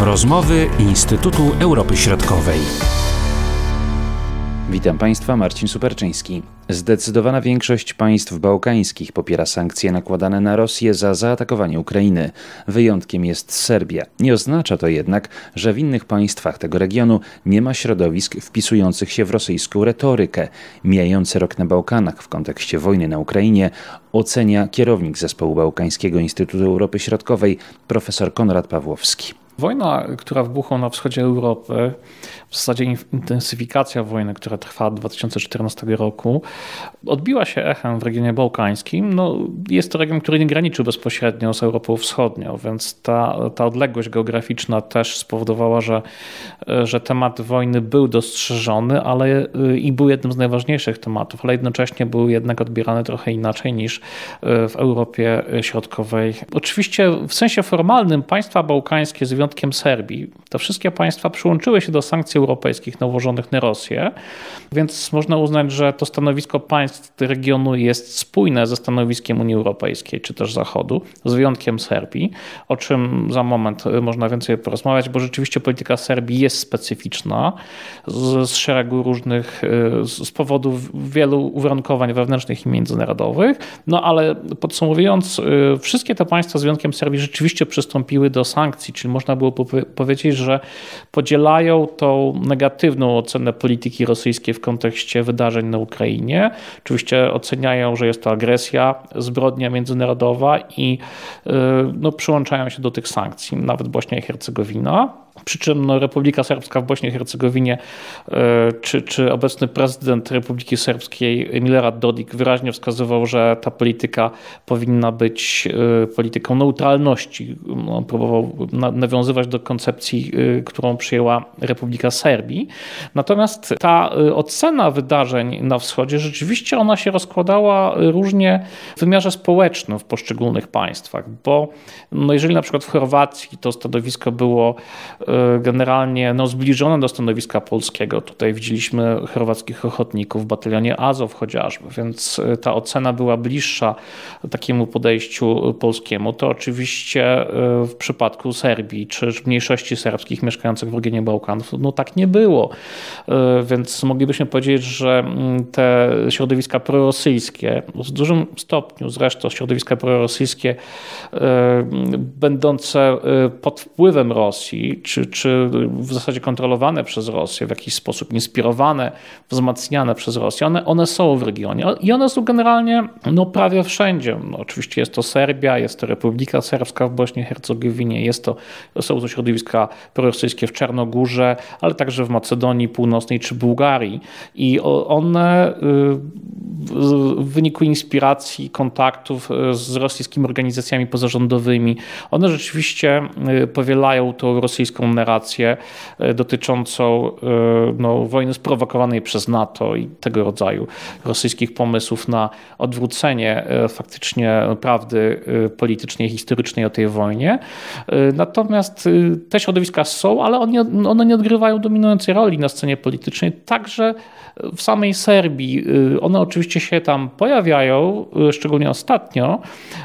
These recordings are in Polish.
Rozmowy Instytutu Europy Środkowej. Witam Państwa, Marcin Superczyński. Zdecydowana większość państw bałkańskich popiera sankcje nakładane na Rosję za zaatakowanie Ukrainy. Wyjątkiem jest Serbia. Nie oznacza to jednak, że w innych państwach tego regionu nie ma środowisk wpisujących się w rosyjską retorykę. Mijający rok na Bałkanach w kontekście wojny na Ukrainie ocenia kierownik Zespołu Bałkańskiego Instytutu Europy Środkowej profesor Konrad Pawłowski. Wojna, która wybuchła na wschodzie Europy, w zasadzie intensyfikacja wojny, która trwa od 2014 roku, odbiła się echem w regionie bałkańskim. No, jest to region, który nie graniczył bezpośrednio z Europą Wschodnią, więc ta, ta odległość geograficzna też spowodowała, że, że temat wojny był dostrzeżony ale i był jednym z najważniejszych tematów, ale jednocześnie był jednak odbierany trochę inaczej niż w Europie Środkowej. Oczywiście w sensie formalnym państwa bałkańskie z wyjątkiem Serbii, te wszystkie państwa przyłączyły się do sankcji europejskich nałożonych na Rosję, więc można uznać, że to stanowisko państw regionu jest spójne ze stanowiskiem Unii Europejskiej czy też Zachodu, z wyjątkiem Serbii, o czym za moment można więcej porozmawiać, bo rzeczywiście polityka Serbii jest specyficzna z, z szeregu różnych, z powodów wielu uwarunkowań wewnętrznych i międzynarodowych, no ale podsumowując, wszystkie te państwa z wyjątkiem Serbii rzeczywiście przystąpiły do sankcji, czyli można było powiedzieć, że podzielają tą negatywną ocenę polityki rosyjskiej w kontekście wydarzeń na Ukrainie. Oczywiście oceniają, że jest to agresja, zbrodnia międzynarodowa i y, no, przyłączają się do tych sankcji, nawet Bośnia i Hercegowina. Przy czym no, Republika Serbska w Bośni i Hercegowinie, e, czy, czy obecny prezydent Republiki Serbskiej Milorad Dodik wyraźnie wskazywał, że ta polityka powinna być e, polityką neutralności. On próbował nawiązywać do koncepcji, e, którą przyjęła Republika Serbii. Natomiast ta ocena wydarzeń na wschodzie, rzeczywiście ona się rozkładała różnie w wymiarze społecznym w poszczególnych państwach, bo no jeżeli na przykład w Chorwacji to stanowisko było generalnie no, zbliżone do stanowiska polskiego. Tutaj widzieliśmy chorwackich ochotników w batalionie Azow chociażby, więc e, ta ocena była bliższa takiemu podejściu polskiemu. To oczywiście e, w przypadku Serbii czy mniejszości serbskich mieszkających w regionie Bałkanów, no tak nie było. Więc moglibyśmy powiedzieć, że mm, te środowiska prorosyjskie, w dużym stopniu zresztą środowiska prorosyjskie, będące pod wpływem Rosji, czy czy, czy w zasadzie kontrolowane przez Rosję, w jakiś sposób inspirowane, wzmacniane przez Rosję, one, one są w regionie i one są generalnie no, prawie wszędzie. No, oczywiście jest to Serbia, jest to Republika Serbska w Bośni i Hercegowinie, jest to, są to środowiska prorosyjskie w Czarnogórze, ale także w Macedonii Północnej czy Bułgarii i one y, w wyniku inspiracji, kontaktów y, z rosyjskimi organizacjami pozarządowymi, one rzeczywiście y, powielają tą rosyjską narrację e, dotyczącą e, no, wojny sprowokowanej przez NATO i tego rodzaju rosyjskich pomysłów na odwrócenie e, faktycznie prawdy politycznej, historycznej o tej wojnie. Natomiast te środowiska są, ale one nie odgrywają dominującej roli na scenie politycznej, także w samej Serbii. One oczywiście się tam pojawiają, szczególnie ostatnio,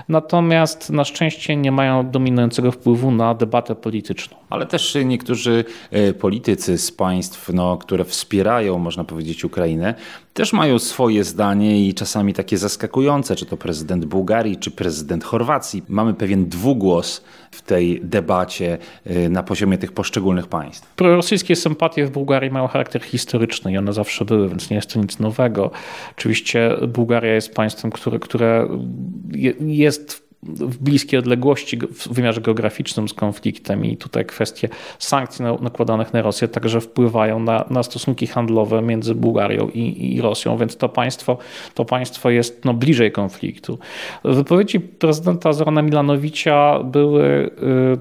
natomiast na szczęście nie mają dominującego wpływu na debatę polityczną. Ale też niektórzy e, politycy z państw, no, które wspierają, można powiedzieć, Ukrainę, też mają swoje zdanie i czasami takie zaskakujące, czy to prezydent Bułgarii, czy prezydent Chorwacji. Mamy pewien dwugłos w tej debacie e, na poziomie tych poszczególnych państw. Prorosyjskie sympatie w Bułgarii mają charakter historyczny i one zawsze były, więc nie jest to nic nowego. Oczywiście Bułgaria jest państwem, które, które jest w bliskiej odległości w wymiarze geograficznym z konfliktem i tutaj kwestie sankcji nakładanych na Rosję także wpływają na, na stosunki handlowe między Bułgarią i, i, Rosją, więc to państwo, to państwo jest no, bliżej konfliktu. Wypowiedzi prezydenta Zorana Milanowicza były y,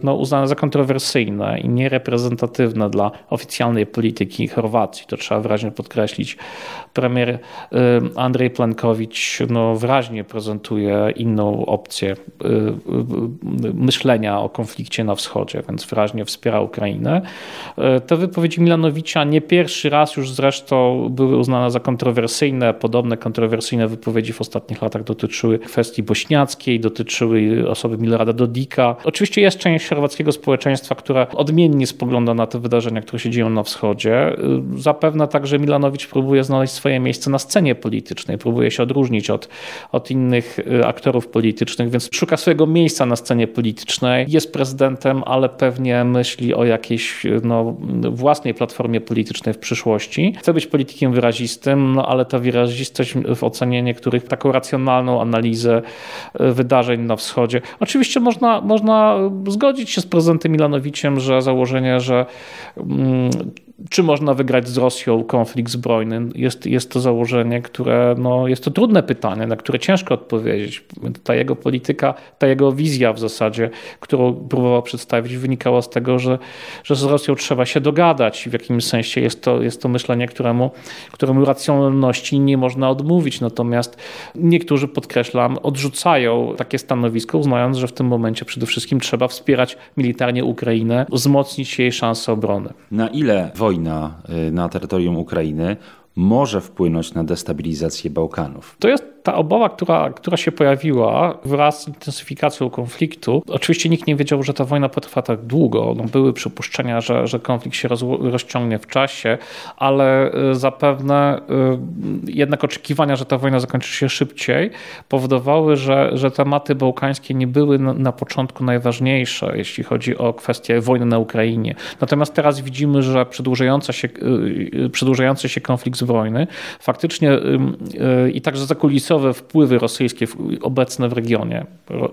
no, uznane za kontrowersyjne i niereprezentatywne dla oficjalnej polityki Chorwacji. To trzeba wyraźnie podkreślić. Premier y, Andrzej Plankowicz no, wyraźnie prezentuje inną opcję myślenia o konflikcie na wschodzie, więc wyraźnie wspiera Ukrainę. Te wypowiedzi Milanowicza nie pierwszy raz już zresztą były uznane za kontrowersyjne. Podobne kontrowersyjne wypowiedzi w ostatnich latach dotyczyły kwestii bośniackiej, dotyczyły osoby Milorada Dodika. Oczywiście jest część chorwackiego społeczeństwa, która odmiennie spogląda na te wydarzenia, które się dzieją na wschodzie. Zapewne także Milanowicz próbuje znaleźć swoje miejsce na scenie politycznej, próbuje się odróżnić od, od innych y, aktorów politycznych, więc szuka swojego miejsca na scenie politycznej. Jest prezydentem, ale pewnie myśli o jakiejś no, własnej platformie politycznej w przyszłości. Chce być politykiem wyrazistym, no ale ta wyrazistość w ocenie niektórych, taką racjonalną analizę y, wydarzeń na wschodzie. Oczywiście można, można zgodzić się z prezydentem Milanowiciem, że założenie, że mm, czy można wygrać z Rosją konflikt zbrojny? Jest, jest to założenie, które no, jest to trudne pytanie, na które ciężko odpowiedzieć. Ta jego polityka, ta jego wizja w zasadzie, którą próbował przedstawić, wynikała z tego, że, że z Rosją trzeba się dogadać. W jakimś sensie jest to, jest to myślenie, któremu, któremu racjonalności nie można odmówić. Natomiast niektórzy, podkreślam, odrzucają takie stanowisko, uznając, że w tym momencie przede wszystkim trzeba wspierać militarnie Ukrainę, wzmocnić jej szanse obrony. Na ile wojna y, na terytorium Ukrainy może wpłynąć na destabilizację Bałkanów. To jest ta obawa, która, która się pojawiła wraz z intensyfikacją konfliktu. Oczywiście nikt nie wiedział, że ta wojna potrwa tak długo. No, były przypuszczenia, że, że konflikt się roz, rozciągnie w czasie, ale y, zapewne y, jednak oczekiwania, że ta wojna zakończy się szybciej, powodowały, że, że tematy bałkańskie nie były na, na początku najważniejsze, jeśli chodzi o kwestię wojny na Ukrainie. Natomiast teraz widzimy, że przedłużający się, przedłużający się konflikt zbrojny faktycznie i także zakulisowe wpływy rosyjskie obecne w regionie.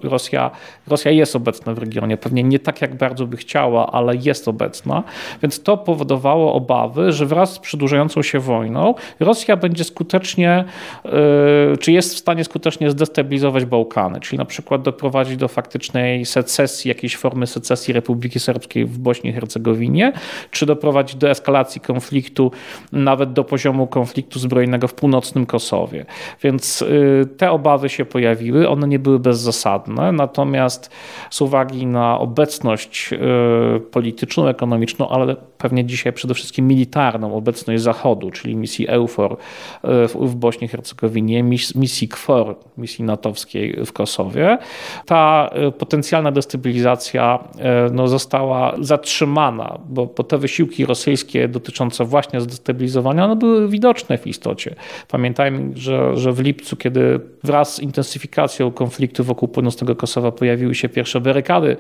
Rosja, Rosja jest obecna w regionie, pewnie nie tak jak bardzo by chciała, ale jest obecna, więc to powodowało obawy, że wraz z przedłużającą się wojną Rosja będzie skutecznie, czy jest w stanie skutecznie zdestabilizować Bałkany, czyli na przykład doprowadzić do faktycznej secesji, jakiejś formy secesji Republiki Serbskiej w Bośni i Hercegowinie, czy doprowadzić do eskalacji konfliktu nawet do poziomu konfliktu zbrojnego w północnym Kosowie. Więc te obawy się pojawiły, one nie były bezzasadne, natomiast z uwagi na obecność y, polityczną, ekonomiczną, ale pewnie dzisiaj przede wszystkim militarną obecność Zachodu, czyli misji EUFOR y, w Bośni i Hercegowinie, misji KFOR, misji natowskiej w Kosowie, ta potencjalna destabilizacja no, została zatrzymana, bo, bo te wysiłki rosyjskie dotyczące właśnie zdestabilizowania, one były widoczne w istocie. Pamiętajmy, że, że w lipcu, kiedy wraz z intensyfikacją konfliktu wokół północnego Kosowa pojawiły się pierwsze barykady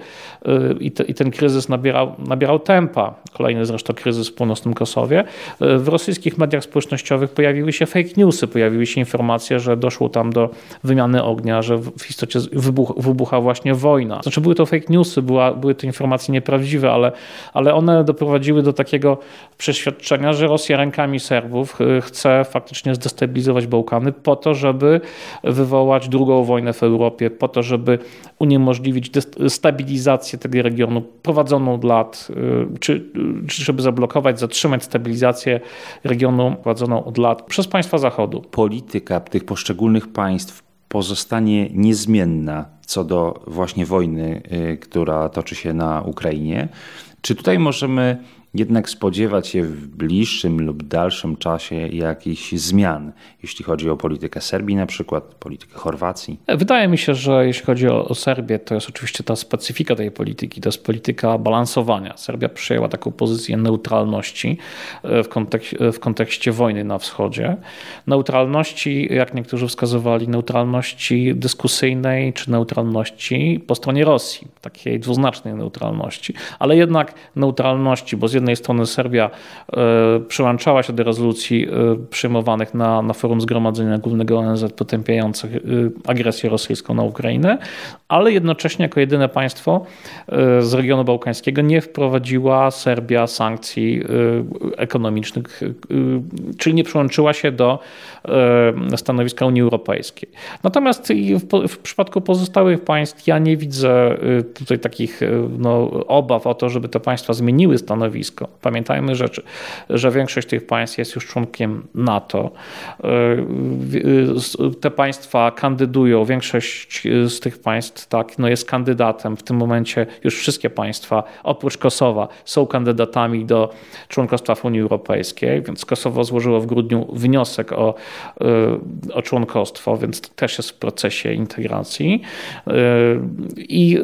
y, i, te, i ten kryzys nabierał, nabierał tempa, kolejny zresztą kryzys w północnym Kosowie, y, w rosyjskich mediach społecznościowych pojawiły się fake newsy, pojawiły się informacje, że doszło tam do wymiany ognia, że w istocie wybuch, wybucha właśnie wojna. Znaczy były to fake newsy, była, były to informacje nieprawdziwe, ale, ale one doprowadziły do takiego przeświadczenia, że Rosja rękami Serbów Y, chce faktycznie zdestabilizować Bałkany po to, żeby wywołać drugą wojnę w Europie, po to, żeby uniemożliwić stabilizację tego regionu prowadzoną od lat, y, czy, czy żeby zablokować, zatrzymać stabilizację regionu prowadzoną od lat przez państwa Zachodu. Polityka tych poszczególnych państw pozostanie niezmienna co do właśnie wojny, y, która toczy się na Ukrainie. Czy tutaj możemy jednak spodziewać się w bliższym lub dalszym czasie jakichś zmian, jeśli chodzi o politykę Serbii na przykład, politykę Chorwacji? Wydaje mi się, że jeśli chodzi o, o Serbię, to jest oczywiście ta specyfika tej polityki, to jest polityka balansowania. Serbia przyjęła taką pozycję neutralności e, w, kontek w kontekście wojny na wschodzie. Neutralności, jak niektórzy wskazywali, neutralności dyskusyjnej czy neutralności po stronie Rosji, takiej dwuznacznej neutralności, ale jednak neutralności, bo z jednej strony Serbia e, przyłączała się do rezolucji e, przyjmowanych na, na forum Zgromadzenia Głównego ONZ potępiających e, agresję rosyjską na Ukrainę, ale jednocześnie jako jedyne państwo z regionu bałkańskiego nie wprowadziła Serbia sankcji ekonomicznych, czyli nie przyłączyła się do stanowiska Unii Europejskiej. Natomiast w, przypadku pozostałych państw ja nie widzę tutaj takich no, obaw o to, żeby te państwa zmieniły stanowisko. Pamiętajmy, że, że większość tych państw jest już członkiem NATO. Te państwa kandydują, większość z tych państw tak, no jest kandydatem. W tym momencie już wszystkie państwa, oprócz Kosowa, są kandydatami do członkostwa w Unii Europejskiej, więc Kosowo złożyło w grudniu wniosek o, o członkostwo, więc też jest w procesie integracji. I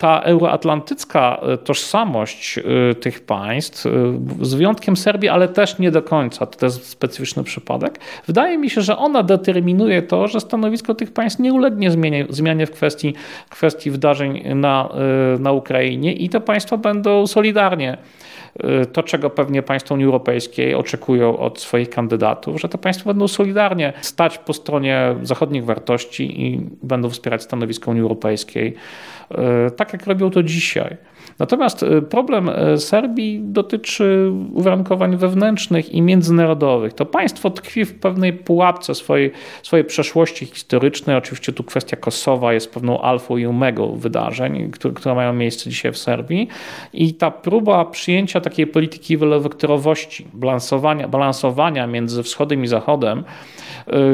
ta euroatlantycka e, tożsamość e, tych państw, e, z wyjątkiem Serbii, ale też nie do końca, to jest specyficzny przypadek, wydaje mi się, że ona determinuje to, że stanowisko tych państw nie ulegnie zmianie, zmianie w kwestii, kwestii wydarzeń na, na Ukrainie i te państwa będą solidarnie to, czego pewnie państwa Unii Europejskiej oczekują od swoich kandydatów, że te państwa będą solidarnie stać po stronie zachodnich wartości i będą wspierać stanowisko Unii Europejskiej, e, tak jak robią to dzisiaj. Natomiast e, problem e, Serbii dotyczy uwarunkowań wewnętrznych i międzynarodowych. To państwo tkwi w pewnej pułapce swojej, swojej przeszłości historycznej. Oczywiście tu kwestia Kosowa jest pewną alfą i omegą wydarzeń, które, które mają miejsce dzisiaj w Serbii. I ta próba przyjęcia takiej polityki wielowektorowości, balansowania, balansowania między wschodem i zachodem,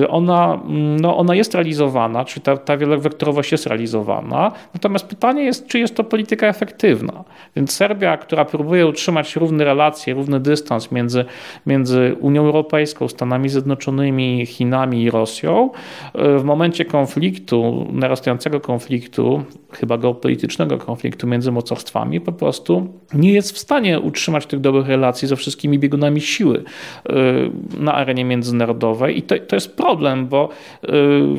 y, ona, no ona jest realizowana, czy ta, ta wielowektorowość jest realizowana. Natomiast pytanie jest, czy jest to polityka efektywna. Więc Serbia, która próbuje utrzymać równe relacje, równy dystans między, między Unią Europejską, Stanami Zjednoczonymi, Chinami i Rosją, y, w momencie konfliktu, narastającego konfliktu, chyba geopolitycznego konfliktu między mocarstwami, po prostu nie jest w stanie utrzymać tych dobrych relacji ze wszystkimi biegunami siły y, na arenie międzynarodowej. I to, to jest problem, bo y,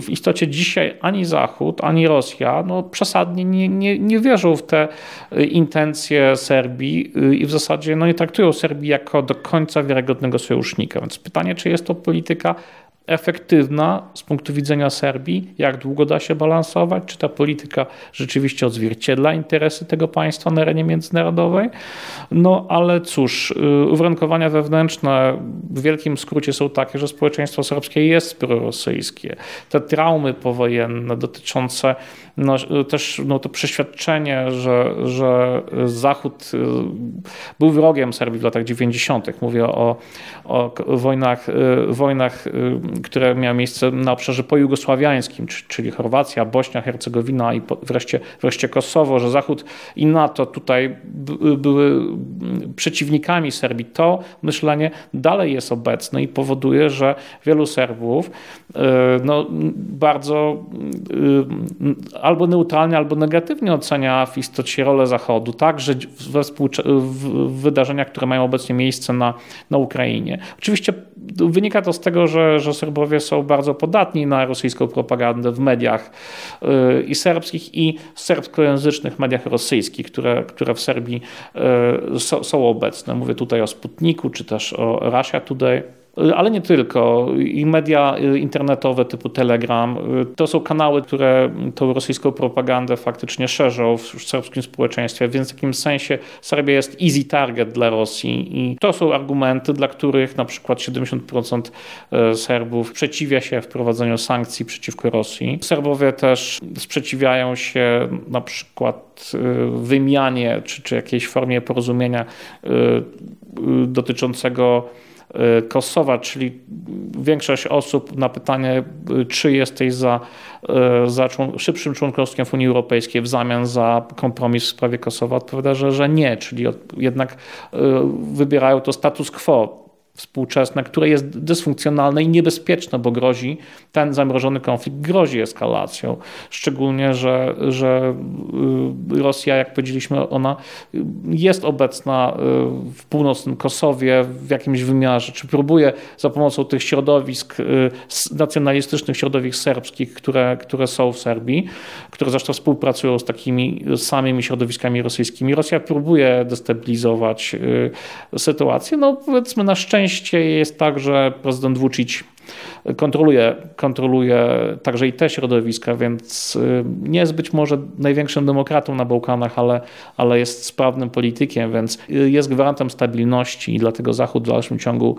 w istocie dzisiaj ani Zachód, ani Rosja no, przesadnie nie, nie, nie wierzą w te y, intencje Serbii i w zasadzie no, nie traktują Serbii jako do końca wiarygodnego sojusznika. Więc pytanie, czy jest to polityka efektywna z punktu widzenia Serbii, jak długo da się balansować, czy ta polityka rzeczywiście odzwierciedla interesy tego państwa na arenie międzynarodowej. No ale cóż, y, uwarunkowania wewnętrzne w wielkim skrócie są takie, że społeczeństwo serbskie jest prorosyjskie. Te traumy powojenne dotyczące no, też no, to przeświadczenie, że, że Zachód y, był wrogiem Serbii w latach 90. Mówię o, o wojnach, y, wojnach które miały miejsce na obszarze pojugosławiańskim, czyli Chorwacja, Bośnia, Hercegowina i wreszcie, wreszcie Kosowo, że Zachód i NATO tutaj były przeciwnikami Serbii. To myślenie dalej jest obecne i powoduje, że wielu Serbów e, no, bardzo e, albo neutralnie, albo negatywnie ocenia w istocie rolę Zachodu, także we w wydarzeniach, które mają obecnie miejsce na, na Ukrainie. Oczywiście wynika to z tego, że, że Serbowie są bardzo podatni na rosyjską propagandę w mediach y, i serbskich, i serbskojęzycznych mediach rosyjskich, które, które w Serbii y, są, są obecne. Mówię tutaj o Sputniku, czy też o Russia Today ale nie tylko. I media internetowe typu Telegram to są kanały, które tą rosyjską propagandę faktycznie szerzą w serbskim społeczeństwie, więc w jakimś sensie Serbia jest easy target dla Rosji i to są argumenty, dla których na przykład 70% e, Serbów sprzeciwia się wprowadzeniu sankcji przeciwko Rosji. Serbowie też sprzeciwiają się na przykład wymianie czy, czy jakiejś formie porozumienia dotyczącego Y, Kosowa, czyli większość osób na pytanie, y, czy jesteś za, y, za szybszym członkostwem w Unii Europejskiej w zamian za kompromis w sprawie Kosowa, odpowiada, że, że nie, czyli jednak wybierają to status quo współczesne, które jest dysfunkcjonalne i niebezpieczne, bo grozi, ten zamrożony konflikt grozi eskalacją. Szczególnie, że, że y, Rosja, jak powiedzieliśmy, ona jest obecna y, w północnym Kosowie w jakimś wymiarze, czy próbuje za pomocą tych środowisk, y, nacjonalistycznych środowisk serbskich, które, które są w Serbii, które zresztą współpracują z takimi samymi środowiskami rosyjskimi. Rosja próbuje destabilizować sytuację. No powiedzmy na szczęście Najczęściej jest tak, że prezydent Vucic kontroluje, kontroluje także i te środowiska, więc y, nie jest być może największym demokratą na Bałkanach, ale, ale jest sprawnym politykiem, więc y, jest gwarantem stabilności i dlatego Zachód w dalszym ciągu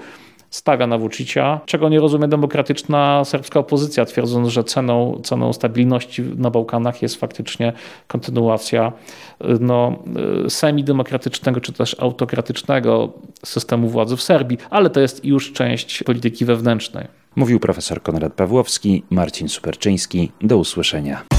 stawia na Vučića, czego nie rozumie demokratyczna serbska opozycja, twierdząc, że ceną, ceną stabilności na Bałkanach jest faktycznie kontynuacja no, semidemokratycznego czy też autokratycznego systemu władzy w Serbii, ale to jest już część polityki wewnętrznej. Mówił profesor Konrad Pawłowski, Marcin Superczyński. Do usłyszenia.